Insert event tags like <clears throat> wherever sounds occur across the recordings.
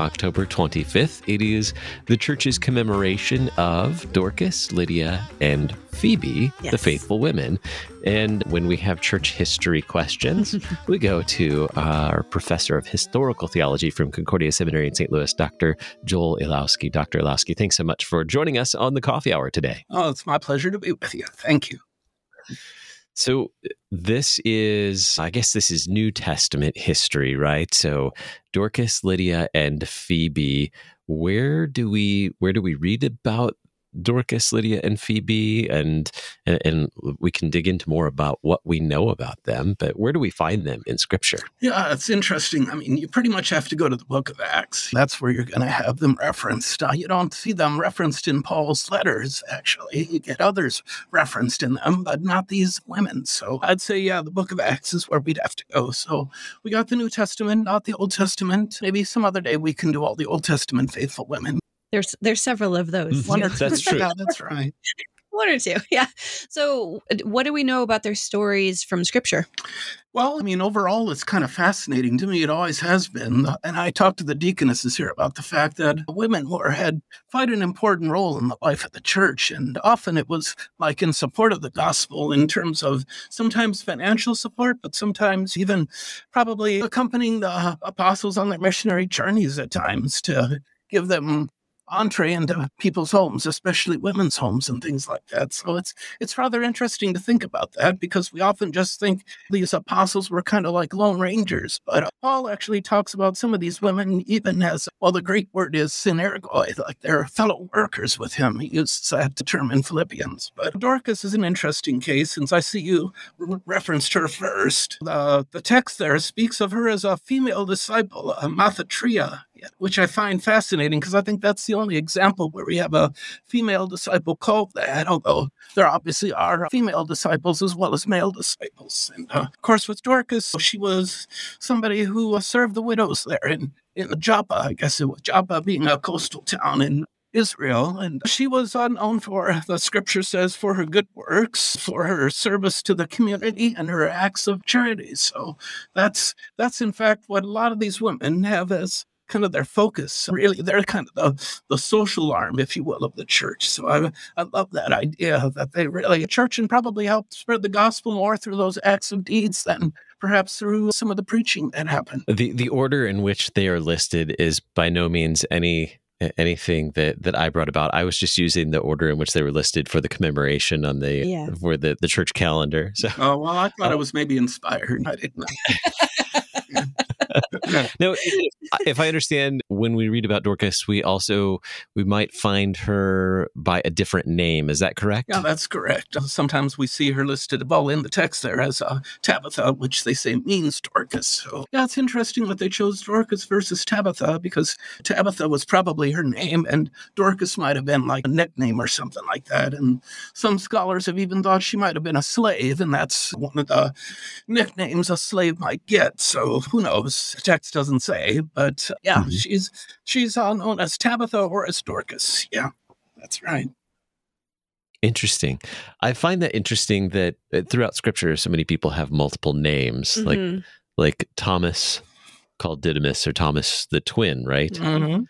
October 25th. It is the church's commemoration of Dorcas, Lydia, and Phoebe, the faithful women. And when we have church history questions, <laughs> we go to our professor of historical theology from Concordia Seminary in St. Louis, Dr. Joel Elowsky. Dr. Elowsky, thanks so much for joining us on the coffee hour today. Oh, it's my pleasure to be with you. Thank you. So uh, this is, I guess, this is New Testament history, right? So Dorcas, Lydia, and Phoebe. Where do we where do we read about Dorcas, Lydia, and Phoebe? And and, and we can dig into more about what we know about them. But where do we find them in Scripture? Yeah, it's interesting. I mean, you pretty much have to go to the book of Acts. That's where you're going to have them referenced. Uh, you don't see them referenced in Paul's letters, actually. You get others referenced in them, but not these women. So I'd say, yeah, the book of Acts is where we'd have to go. So we got the New Testament, not the Old Testament. Maybe some other day we can do all the Old Testament faithful women. There's there's several of those. One or too. That's true. Yeah, that's right. One or two. Yeah. So uh, what do we know about their stories from scripture? Well, I mean, overall, it's kind of fascinating to me. It always has been. And I talked to the deaconesses here about the fact that women were had quite an important role in the life of the church. And often it was like in support of the gospel in terms of sometimes financial support, but sometimes even probably accompanying the apostles on their missionary journeys at times to give them entree into people's homes, especially women's homes and things like that. So it's it's rather interesting to think about that because we often just think these apostles were kind of like lone rangers, but uh, Paul actually talks about some of these women even as well. The Greek word is synergoi, like they're fellow workers with him. He uses that term in Philippians. But Dorcas is an interesting case since I see you re- referenced her first. The the text there speaks of her as a female disciple, a Mathetria which I find fascinating because I think that's the only example where we have a female disciple called that, although there obviously are female disciples as well as male disciples. And uh, of course, with Dorcas, she was somebody who uh, served the widows there in, in Joppa, I guess it was Joppa being a coastal town in Israel, and she was uh, known for, the scripture says, for her good works, for her service to the community, and her acts of charity. So that's that's in fact what a lot of these women have as kind of their focus. Really, they're kind of the, the social arm, if you will, of the church. So I, I love that idea that they really church and probably help spread the gospel more through those acts of deeds than perhaps through some of the preaching that happened. The the order in which they are listed is by no means any anything that that I brought about. I was just using the order in which they were listed for the commemoration on the Yeah. for the the church calendar. So Oh well, I thought Oh. it was maybe inspired. <laughs> I didn't know. <laughs> <laughs> no, if I understand, when we read about Dorcas, we also we might find her by a different name. Is that correct? Yeah, that's correct. Sometimes we see her listed, well, in the text there as uh, Tabitha, which they say means Dorcas. So, yeah, it's interesting that they chose Dorcas versus Tabitha because Tabitha was probably her name and Dorcas might have been like a nickname or something like that. And some scholars have even thought she might have been a slave, and that's one of the nicknames a slave might get. So, who knows? Text doesn't say, but yeah, Mhm. she's she's uh, known as Tabitha or as Dorcas. Yeah, that's right. Interesting. I find that interesting that uh, throughout Scripture, so many people have multiple names, like Mhm. like Thomas called Didymus or Thomas the twin, right? Mhm.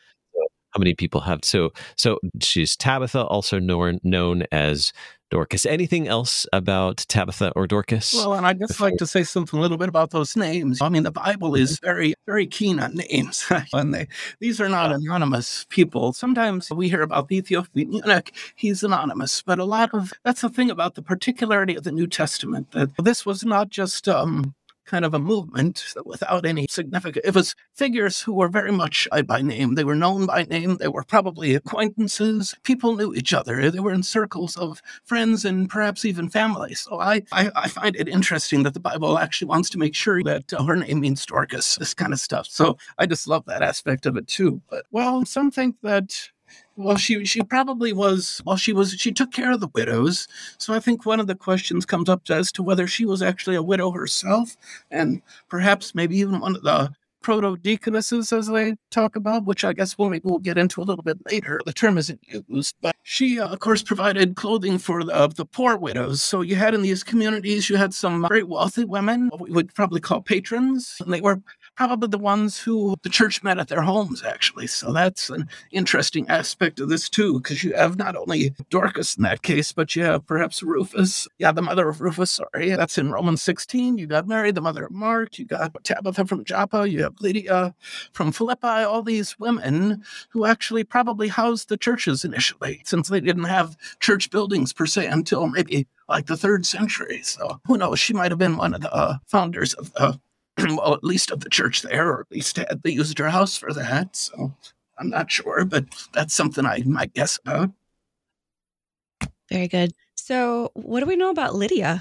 How many people have so so she's Tabitha, also known known as Dorcas. Anything else about Tabitha or Dorcas? Well, and I'd just like to say something a little bit about those names. I mean, the Bible is very, very keen on names, <laughs> and they these are not anonymous people. Sometimes we hear about the Ethiopian eunuch; he's anonymous, but a lot of that's the thing about the particularity of the New Testament that this was not just um, kind of a movement without any significant. It was figures who were very much uh, by name. They were known by name. They were probably acquaintances. People knew each other. They were in circles of friends and perhaps even family. So I, I, I find it interesting that the Bible actually wants to make sure that uh, her name means Dorcas, this kind of stuff. So I just love that aspect of it too. But well, some think that Well, she she probably was. Well, she was. She took care of the widows. So I think one of the questions comes up as to whether she was actually a widow herself, and perhaps maybe even one of the proto deaconesses, as they talk about, which I guess we'll, we'll get into a little bit later. The term isn't used, but she, uh, of course, provided clothing for the, the poor widows. So you had in these communities, you had some very wealthy women, what we would probably call patrons, and they were probably the ones who the church met at their homes, actually. So that's an interesting aspect of this, too, because you have not only Dorcas in that case, but you have perhaps Rufus. Yeah, the mother of Rufus, sorry. That's in Romans 16. You got Mary, the mother of Mark. You got Tabitha from Joppa. You have Lydia from Philippi. All these women who actually probably housed the churches initially, since they didn't have church buildings per se until maybe like the third century. So who knows? She might have been one of the uh, founders of the <clears throat> well, at least of the church there, or at least had, they used her house for that. So I'm not sure, but that's something I might guess about. Very good. So, what do we know about Lydia?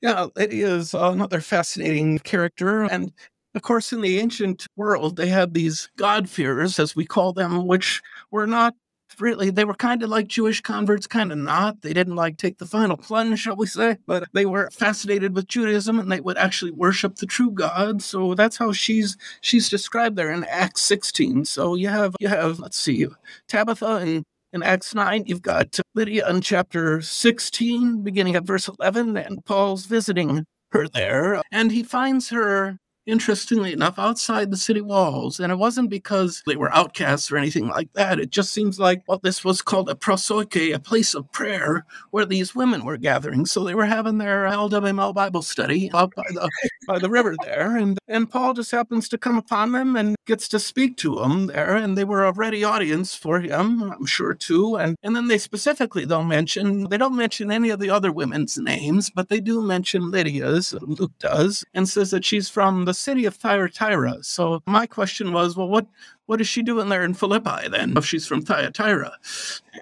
Yeah, Lydia is another fascinating character. And of course, in the ancient world, they had these God-fearers, as we call them, which were not really they were kind of like Jewish converts, kind of not. They didn't like take the final plunge, shall we say, but they were fascinated with Judaism and they would actually worship the true God. So that's how she's she's described there in Acts 16. So you have you have let's see, Tabitha in in Acts 9, you've got Lydia in chapter 16, beginning at verse 11, and Paul's visiting her there, and he finds her interestingly enough, outside the city walls. And it wasn't because they were outcasts or anything like that. It just seems like, well, this was called a proseuche, a place of prayer where these women were gathering. So they were having their LWML Bible study out by the, by the river there. And, and Paul just happens to come upon them and gets to speak to them there. And they were a ready audience for him, I'm sure, too. And, and then they specifically, don't mention, they don't mention any of the other women's names, but they do mention Lydia's, Luke does, and says that she's from the city of Thyatira. So my question was, well, what what is she doing there in Philippi then if she's from Thyatira?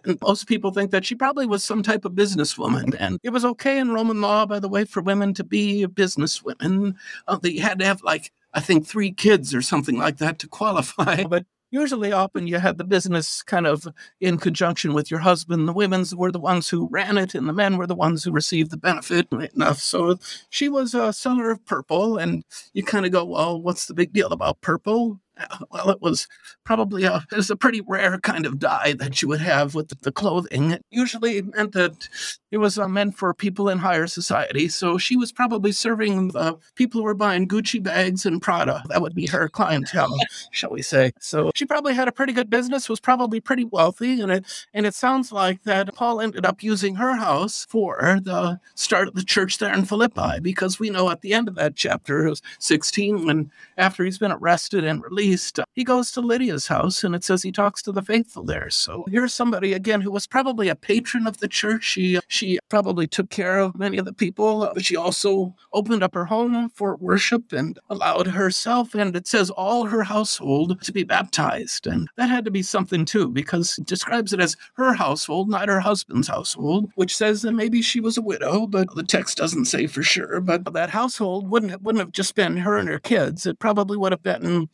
And most people think that she probably was some type of businesswoman. And it was okay in Roman law, by the way, for women to be businesswomen. Uh, they had to have like I think three kids or something like that to qualify. <laughs> But usually often you had the business kind of in conjunction with your husband. The women's were the ones who ran it and the men were the ones who received the benefit enough. So she was a seller of purple and you kind of go, well, what's the big deal about purple? <laughs> well, it was probably a it was a pretty rare kind of dye that you would have with the clothing. It usually meant that it was uh, meant for people in higher society. So she was probably serving the people who were buying Gucci bags and Prada. That would be her clientele, <laughs> shall we say? So she probably had a pretty good business. Was probably pretty wealthy, and it and it sounds like that Paul ended up using her house for the start of the church there in Philippi, because we know at the end of that chapter, it was 16, when after he's been arrested and released he goes to Lydia's house and it says he talks to the faithful there. So here's somebody again who was probably a patron of the church. She she probably took care of many of the people, but she also opened up her home for worship and allowed herself and it says all her household to be baptized. And that had to be something too, because it describes it as her household, not her husband's household, which says that maybe she was a widow, but the text doesn't say for sure. But that household wouldn't wouldn't have just been her and her kids. It probably would have been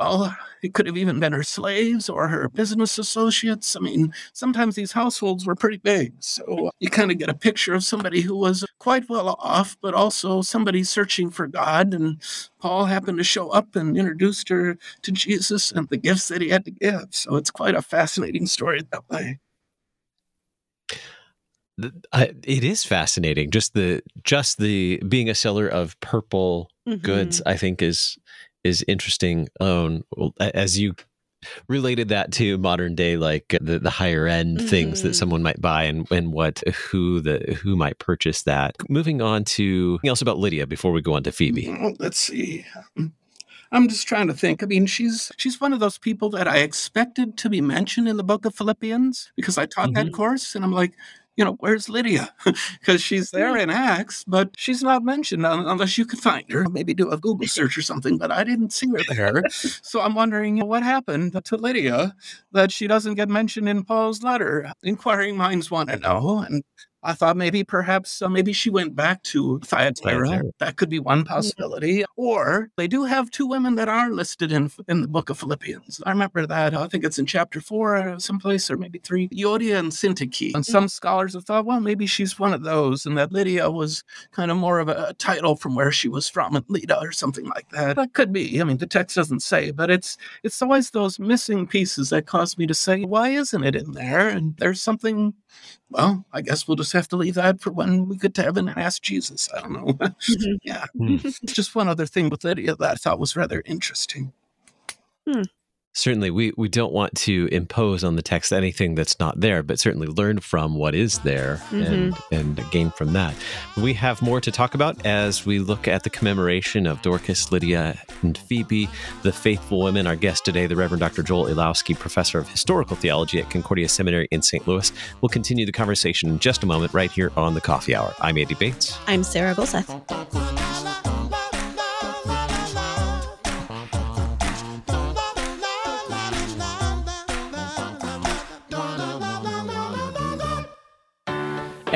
well, it could have even been her slaves or her business associates. I mean, sometimes these households were pretty big. So you kind of get a picture of somebody who was quite well off, but also somebody searching for God. And Paul happened to show up and introduced her to Jesus and the gifts that he had to give. So it's quite a fascinating story that way. it is fascinating. Just the just the being a seller of purple mm-hmm. goods, I think is is interesting own as you related that to modern day like the, the higher end mm-hmm. things that mm-hmm. someone might buy and, and what who the who might purchase that moving on to else about lydia before we go on to phoebe well, let's see I'm just trying to think. I mean, she's she's one of those people that I expected to be mentioned in the book of Philippians because I taught mm-hmm. that course, and I'm like, you know, where's Lydia? <laughs> Because she's there mm. in Acts, but she's not mentioned unless you could find her. Maybe do a Google search or something, but I didn't see her there. <laughs> so I'm wondering what happened to Lydia that she doesn't get mentioned in Paul's letter. Inquiring minds want to know. And I thought maybe perhaps uh, maybe she went back to Thyatira. Thyatira. That could be one possibility. Or they do have two women that are listed in in the book of Philippians. I remember that. I think it's in chapter four, uh, someplace, or maybe three. Euodia and Syntyche. And some scholars have thought, well, maybe she's one of those, and that Lydia was kind of more of a, a title from where she was from, at Lida or something like that. That could be. I mean, the text doesn't say, but it's it's always those missing pieces that cause me to say, why isn't it in there? And there's something well, I guess we'll just have to leave that for when we get to heaven and ask Jesus. I don't know. Mhm. <laughs> yeah. Hmm. just one other thing with Lydia that I thought was rather interesting. Certainly, we, we don't want to impose on the text anything that's not there, but certainly learn from what is there mm-hmm. and, and gain from that. We have more to talk about as we look at the commemoration of Dorcas, Lydia, and Phoebe, the faithful women. Our guest today, the Reverend Dr. Joel Elowsky, professor of historical theology at Concordia Seminary in St. Louis. We'll continue the conversation in just a moment, right here on the Coffee Hour. I'm Andy Bates. I'm Sarah Gulseth.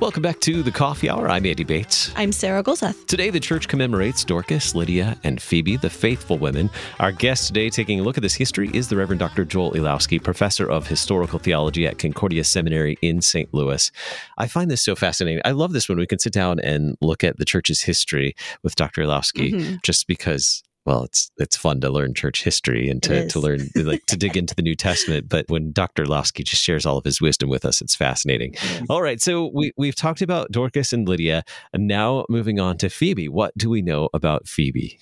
Welcome back to the Coffee Hour. I'm Andy Bates. I'm Sarah Gulseth. Today, the church commemorates Dorcas, Lydia, and Phoebe, the faithful women. Our guest today, taking a look at this history, is the Reverend Dr. Joel Elowsky, professor of historical theology at Concordia Seminary in St. Louis. I find this so fascinating. I love this when we can sit down and look at the church's history with Dr. Elowsky, Mhm. just because. Well, it's it's fun to learn church history and to, to learn like to dig into the New <laughs> Testament. But when Dr. Elowsky just shares all of his wisdom with us, it's fascinating. All right, so we we've talked about Dorcas and Lydia, and now moving on to Phoebe. What do we know about Phoebe?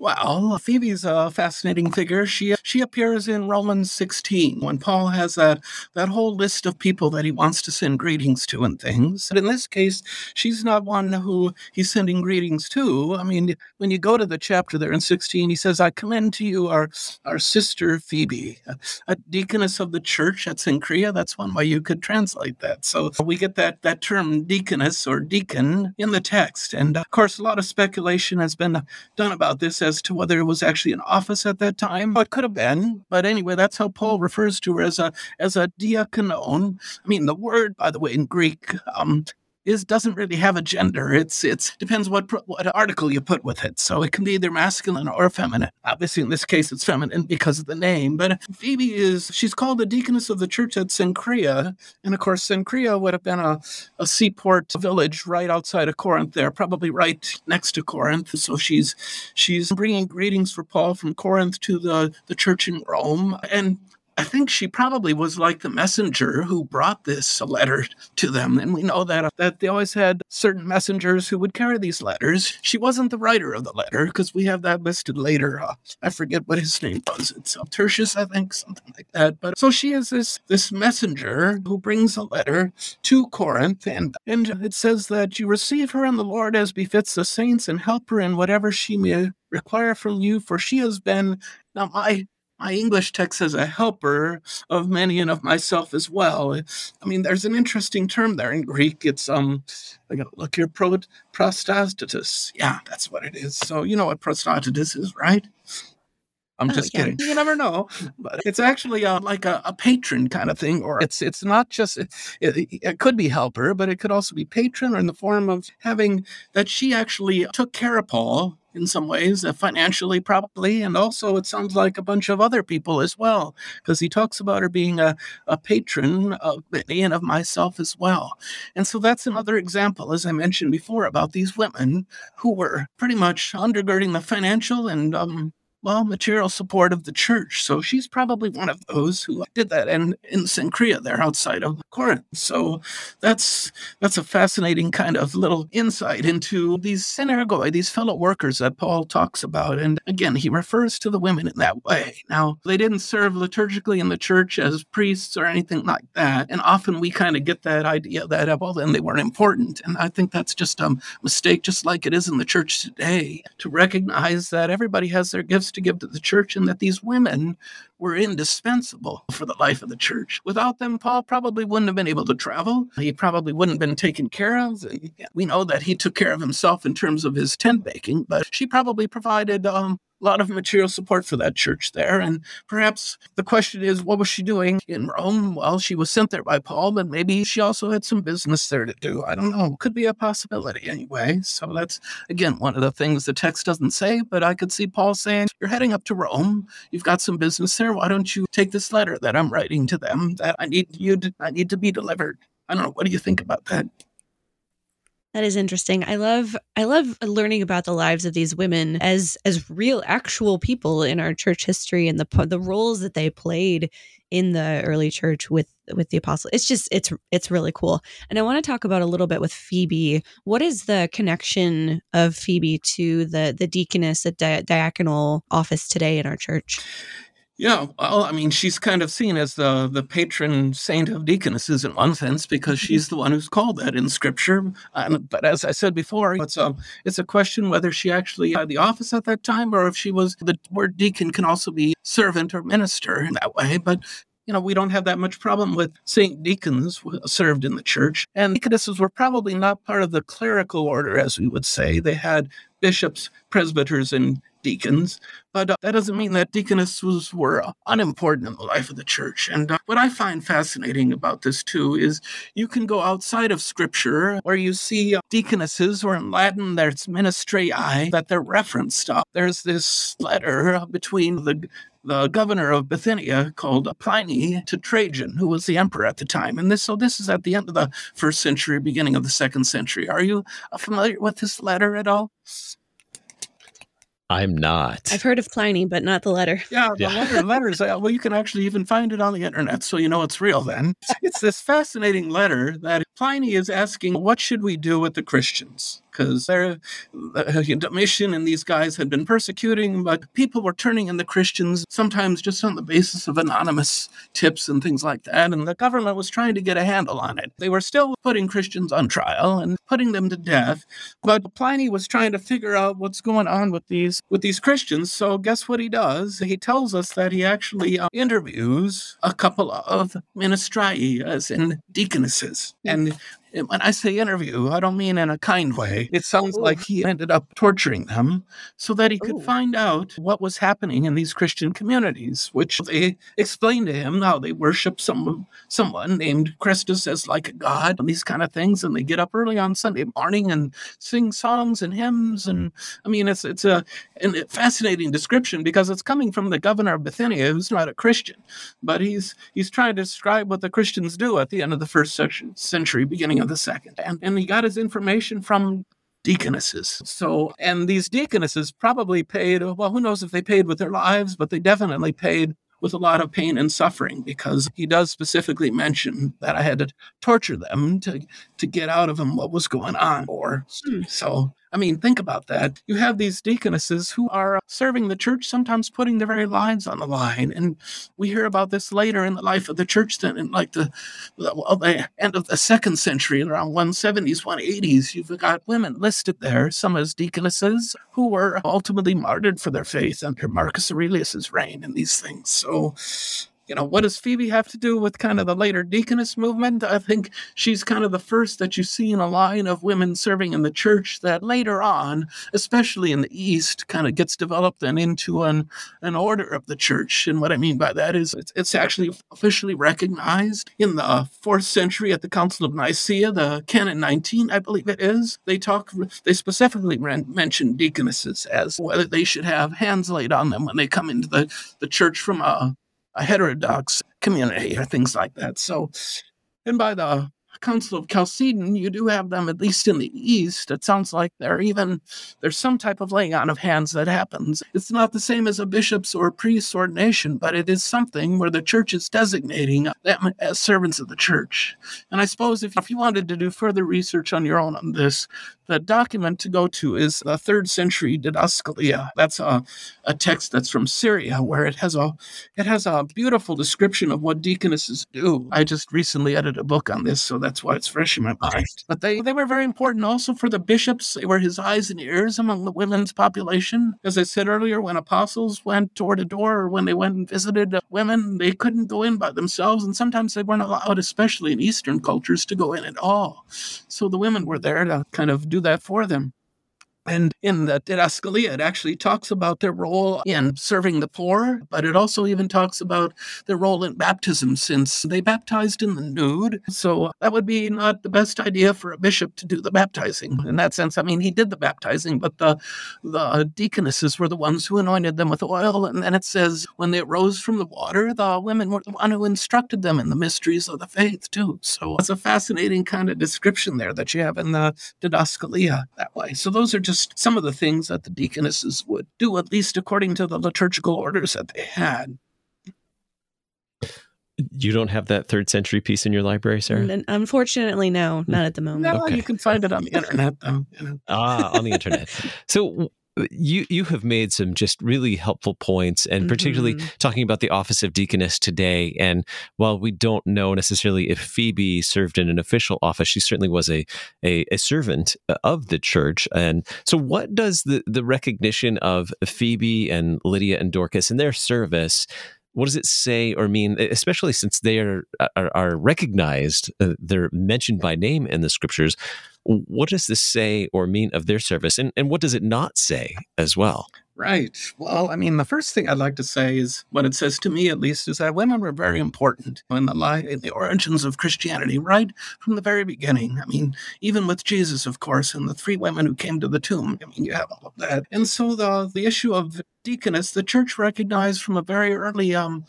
Well, Phoebe's a fascinating figure. She she appears in Romans 16 when Paul has that that whole list of people that he wants to send greetings to and things. But in this case, she's not one who he's sending greetings to. I mean, when you go to the chapter there in 16, he says, "I commend to you our our sister Phoebe, a, a deaconess of the church at Cenchrea." That's one way you could translate that. So we get that that term deaconess or deacon in the text, and of course, a lot of speculation has been done about this as to whether it was actually an office at that time. It could have been, but anyway, that's how Paul refers to her as a as a diakonon. I mean, the word, by the way, in Greek. Um, is doesn't really have a gender. It's it's depends what what article you put with it. So it can be either masculine or feminine. Obviously, in this case, it's feminine because of the name. But Phoebe is she's called the deaconess of the church at Cenchrea, and of course, Cenchrea would have been a, a seaport village right outside of Corinth. There, probably right next to Corinth. So she's she's bringing greetings for Paul from Corinth to the the church in Rome, and I think she probably was like the messenger who brought this letter to them. And we know that that they always had certain messengers who would carry these letters. She wasn't the writer of the letter because we have that listed later. Uh, I forget what his name was. It's uh, Tertius, I think, something like that. But so she is this this messenger who brings a letter to Corinth, and and it says that you receive her in the Lord as befits the saints, and help her in whatever she may require from you, for she has been now my my English text says a helper of many and of myself as well. I mean, there's an interesting term there in Greek. It's um, I gotta look here, pro, prostastatus. Yeah, that's what it is. So you know what prostastatus is, right? I'm Oh, just yeah. kidding. You never know, but it's actually uh, like a, a patron kind of thing, or it's it's not just it, it, it could be helper, but it could also be patron, or in the form of having that she actually took care of Paul in some ways, uh, financially probably, and also it sounds like a bunch of other people as well, because he talks about her being a, a patron of and of myself as well. And so that's another example, as I mentioned before, about these women who were pretty much undergirding the financial and um, well, material support of the church. So she's probably one of those who did that in, in Cenchrea there outside of Corinth. So that's that's a fascinating kind of little insight into these synergoi, these fellow workers that Paul talks about. And again, he refers to the women in that way. Now, they didn't serve liturgically in the church as priests or anything like that. And often we kind of get that idea that, uh, well, then they weren't important. And I think that's just a mistake, just like it is in the church today, to recognize that everybody has their gifts to give to the church and that these women were indispensable for the life of the church. Without them, Paul probably wouldn't have been able to travel. He probably wouldn't have been taken care of. We know that he took care of himself in terms of his tent baking, but she probably provided um, a lot of material support for that church there. And perhaps the question is, what was she doing in Rome? Well, she was sent there by Paul, but maybe she also had some business there to do. I don't know. Could be a possibility anyway. So that's, again, one of the things the text doesn't say, but I could see Paul saying, You're heading up to Rome. You've got some business there. Why don't you take this letter that I'm writing to them that I need you to, I need to be delivered? I don't know. What do you think about that? That is interesting. I love I love learning about the lives of these women as as real actual people in our church history and the the roles that they played in the early church with with the apostle. It's just it's it's really cool. And I want to talk about a little bit with Phoebe. What is the connection of Phoebe to the the deaconess at di- diaconal office today in our church? Yeah, well, I mean, she's kind of seen as the the patron saint of deaconesses in one sense because mm-hmm. she's the one who's called that in Scripture. Um, but as I said before, it's a it's a question whether she actually had the office at that time or if she was. The word deacon can also be servant or minister in that way. But you know, we don't have that much problem with Saint deacons served in the church. And deaconesses were probably not part of the clerical order, as we would say. They had bishops, presbyters, and deacons, but uh, that doesn't mean that deaconesses were unimportant in the life of the church. And uh, what I find fascinating about this too is you can go outside of scripture where you see uh, deaconesses, or in Latin there's ministeriae, that they're referenced. Uh, there's this letter between the the governor of Bithynia called Pliny to Trajan, who was the emperor at the time. And this, so this is at the end of the first century, beginning of the second century. Are you familiar with this letter at all? I'm not. I've heard of Pliny, but not the letter. Yeah, the yeah. letter, letters. Uh, well, you can actually even find it on the internet, so you know it's real. Then it's this fascinating letter that Pliny is asking, "What should we do with the Christians?" Because their Domitian and these guys had been persecuting, but people were turning in the Christians sometimes just on the basis of anonymous tips and things like that. And the government was trying to get a handle on it. They were still putting Christians on trial and putting them to death, but Pliny was trying to figure out what's going on with these with these Christians. So guess what he does? He tells us that he actually uh, interviews a couple of ministri, as in deaconesses, and when I say interview, I don't mean in a kind way. It sounds Ooh. like he ended up torturing them so that he could Ooh. find out what was happening in these Christian communities, which they explained to him how they worship some someone named Christus as like a god and these kind of things, and they get up early on Sunday morning and sing songs and hymns, and I mean it's it's a, a fascinating description because it's coming from the governor of Bithynia, who's not a Christian, but he's he's trying to describe what the Christians do at the end of the first century, beginning of the second. And, and he got his information from deaconesses. So, and these deaconesses probably paid, well, who knows if they paid with their lives, but they definitely paid with a lot of pain and suffering because he does specifically mention that I had to torture them to, to get out of them what was going on. Or hmm. so I mean, think about that. You have these deaconesses who are uh, serving the church, sometimes putting their very lives on the line. And we hear about this later in the life of the church, then in like the, well, the end of the second century, around 170s, 180s. You've got women listed there, some as deaconesses, who were ultimately martyred for their faith under Marcus Aurelius's reign and these things. So you know, what does Phoebe have to do with kind of the later deaconess movement? I think she's kind of the first that you see in a line of women serving in the church that later on, especially in the East, kind of gets developed and into an, an order of the church. And what I mean by that is it's, it's actually officially recognized in the fourth century at the Council of Nicaea, the Canon 19, I believe it is. They talk, they specifically mention deaconesses as whether they should have hands laid on them when they come into the, the church from a a heterodox community or things like that. So, and by the Council of Chalcedon, you do have them at least in the east. It sounds like there even there's some type of laying on of hands that happens. It's not the same as a bishop's or priest's ordination, but it is something where the church is designating them as servants of the church. And I suppose if, if you wanted to do further research on your own on this, the document to go to is the third century Didascalia. That's a, a text that's from Syria, where it has a it has a beautiful description of what deaconesses do. I just recently edited a book on this, so that's why it's fresh in my mind. But they, they were very important also for the bishops. They were his eyes and ears among the women's population. As I said earlier, when apostles went door to door or when they went and visited uh, women, they couldn't go in by themselves, and sometimes they weren't allowed, especially in Eastern cultures, to go in at all. So the women were there to kind of do that for them. And in the Didascalia, it actually talks about their role in serving the poor, but it also even talks about their role in baptism since they baptized in the nude. So that would be not the best idea for a bishop to do the baptizing. In that sense, I mean, he did the baptizing, but the, the deaconesses were the ones who anointed them with oil. And then it says when they rose from the water, the women were the one who instructed them in the mysteries of the faith, too. So it's a fascinating kind of description there that you have in the Didascalia that way. So those are just just some of the things that the deaconesses would do, at least according to the liturgical orders that they had. You don't have that third century piece in your library, sir? Unfortunately, no, not at the moment. No, okay. you can find it on the internet, though. You know. Ah, on the internet. <laughs> So, you you have made some just really helpful points and particularly mm-hmm. talking about the office of deaconess today and while we don't know necessarily if phoebe served in an official office she certainly was a a, a servant uh, of the church and so what does the the recognition of phoebe and lydia and dorcas in their service what does it say or mean especially since they are are, are recognized uh, they're mentioned by name in the scriptures what does this say or mean of their service and, and what does it not say as well Right. Well, I mean, the first thing I'd like to say is what it says to me, at least, is that women were very important in the life, in the origins of Christianity, right from the very beginning. I mean, even with Jesus, of course, and the three women who came to the tomb. I mean, you have all of that. And so the the issue of deaconess, the church recognized from a very early um,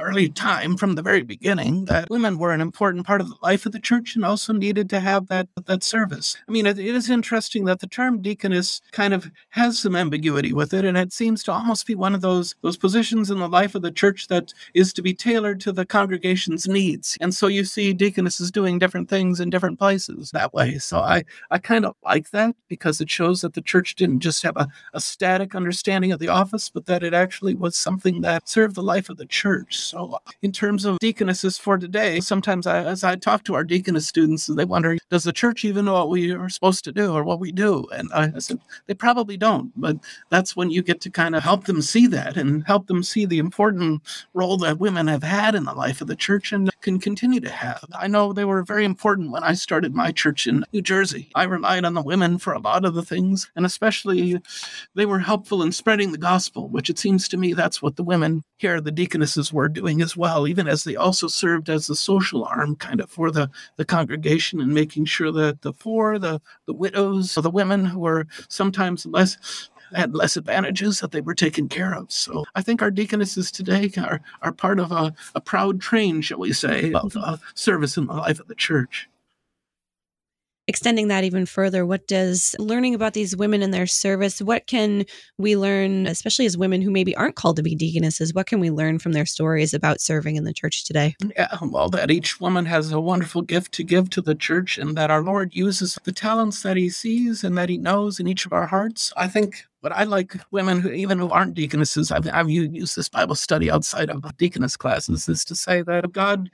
early time from the very beginning that women were an important part of the life of the church and also needed to have that that service. I mean, it, it is interesting that the term deaconess kind of has some ambiguity with it, and it seems to almost be one of those those positions in the life of the church that is to be tailored to the congregation's needs. And so you see deaconesses doing different things in different places that way. So I I kind of like that because it shows that the church didn't just have a, a static understanding of the office, but that it actually was something that served the life of the church. So, in terms of deaconesses for today, sometimes I, as I talk to our deaconess students, they wonder, does the church even know what we are supposed to do or what we do? And I said, they probably don't. But that's when you get to kind of help them see that and help them see the important role that women have had in the life of the church and can continue to have. I know they were very important when I started my church in New Jersey. I relied on the women for a lot of the things, and especially they were helpful in spreading the gospel, which it seems to me that's what the women here, the deaconesses, were doing as well, even as they also served as the social arm kind of for the, the congregation and making sure that the poor, the, the widows, the women who were sometimes less had less advantages that they were taken care of. So I think our deaconesses today are, are part of a, a proud train, shall we say, of uh, service in the life of the church extending that even further, what does learning about these women and their service, what can we learn, especially as women who maybe aren't called to be deaconesses, what can we learn from their stories about serving in the church today? Yeah, well, that each woman has a wonderful gift to give to the church and that our Lord uses the talents that he sees and that he knows in each of our hearts. I think but I like women who, even who aren't deaconesses, I've, I've used this Bible study outside of deaconess classes, is to say that God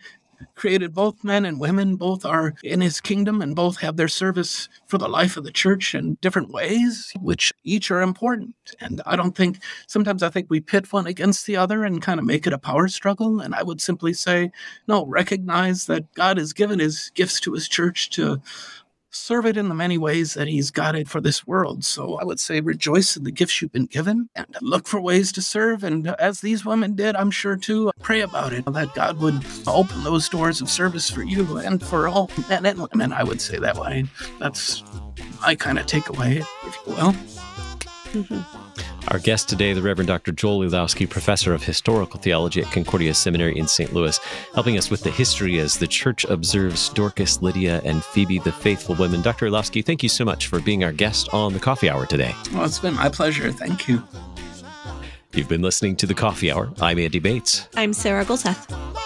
created both men and women. Both are in his kingdom and both have their service for the life of the church in different ways, which each are important. And I don't think, sometimes I think we pit one against the other and kind of make it a power struggle. And I would simply say, no, recognize that God has given his gifts to his church to serve it in the many ways that He's got it for this world. So I would say rejoice in the gifts you've been given and look for ways to serve. And as these women did, I'm sure too, pray about it that God would open those doors of service for you and for all men and women. I would say that way. That's my kind of takeaway, if you will. Mm-hmm. Our guest today, the Reverend Dr. Joel Elowsky, professor of historical theology at Concordia Seminary in St. Louis, helping us with the history as the church observes Dorcas, Lydia, and Phoebe, the faithful women. Dr. Elowsky, thank you so much for being our guest on the Coffee Hour today. Well, it's been my pleasure. Thank you. You've been listening to the Coffee Hour. I'm Andy Bates. I'm Sarah Gulseth.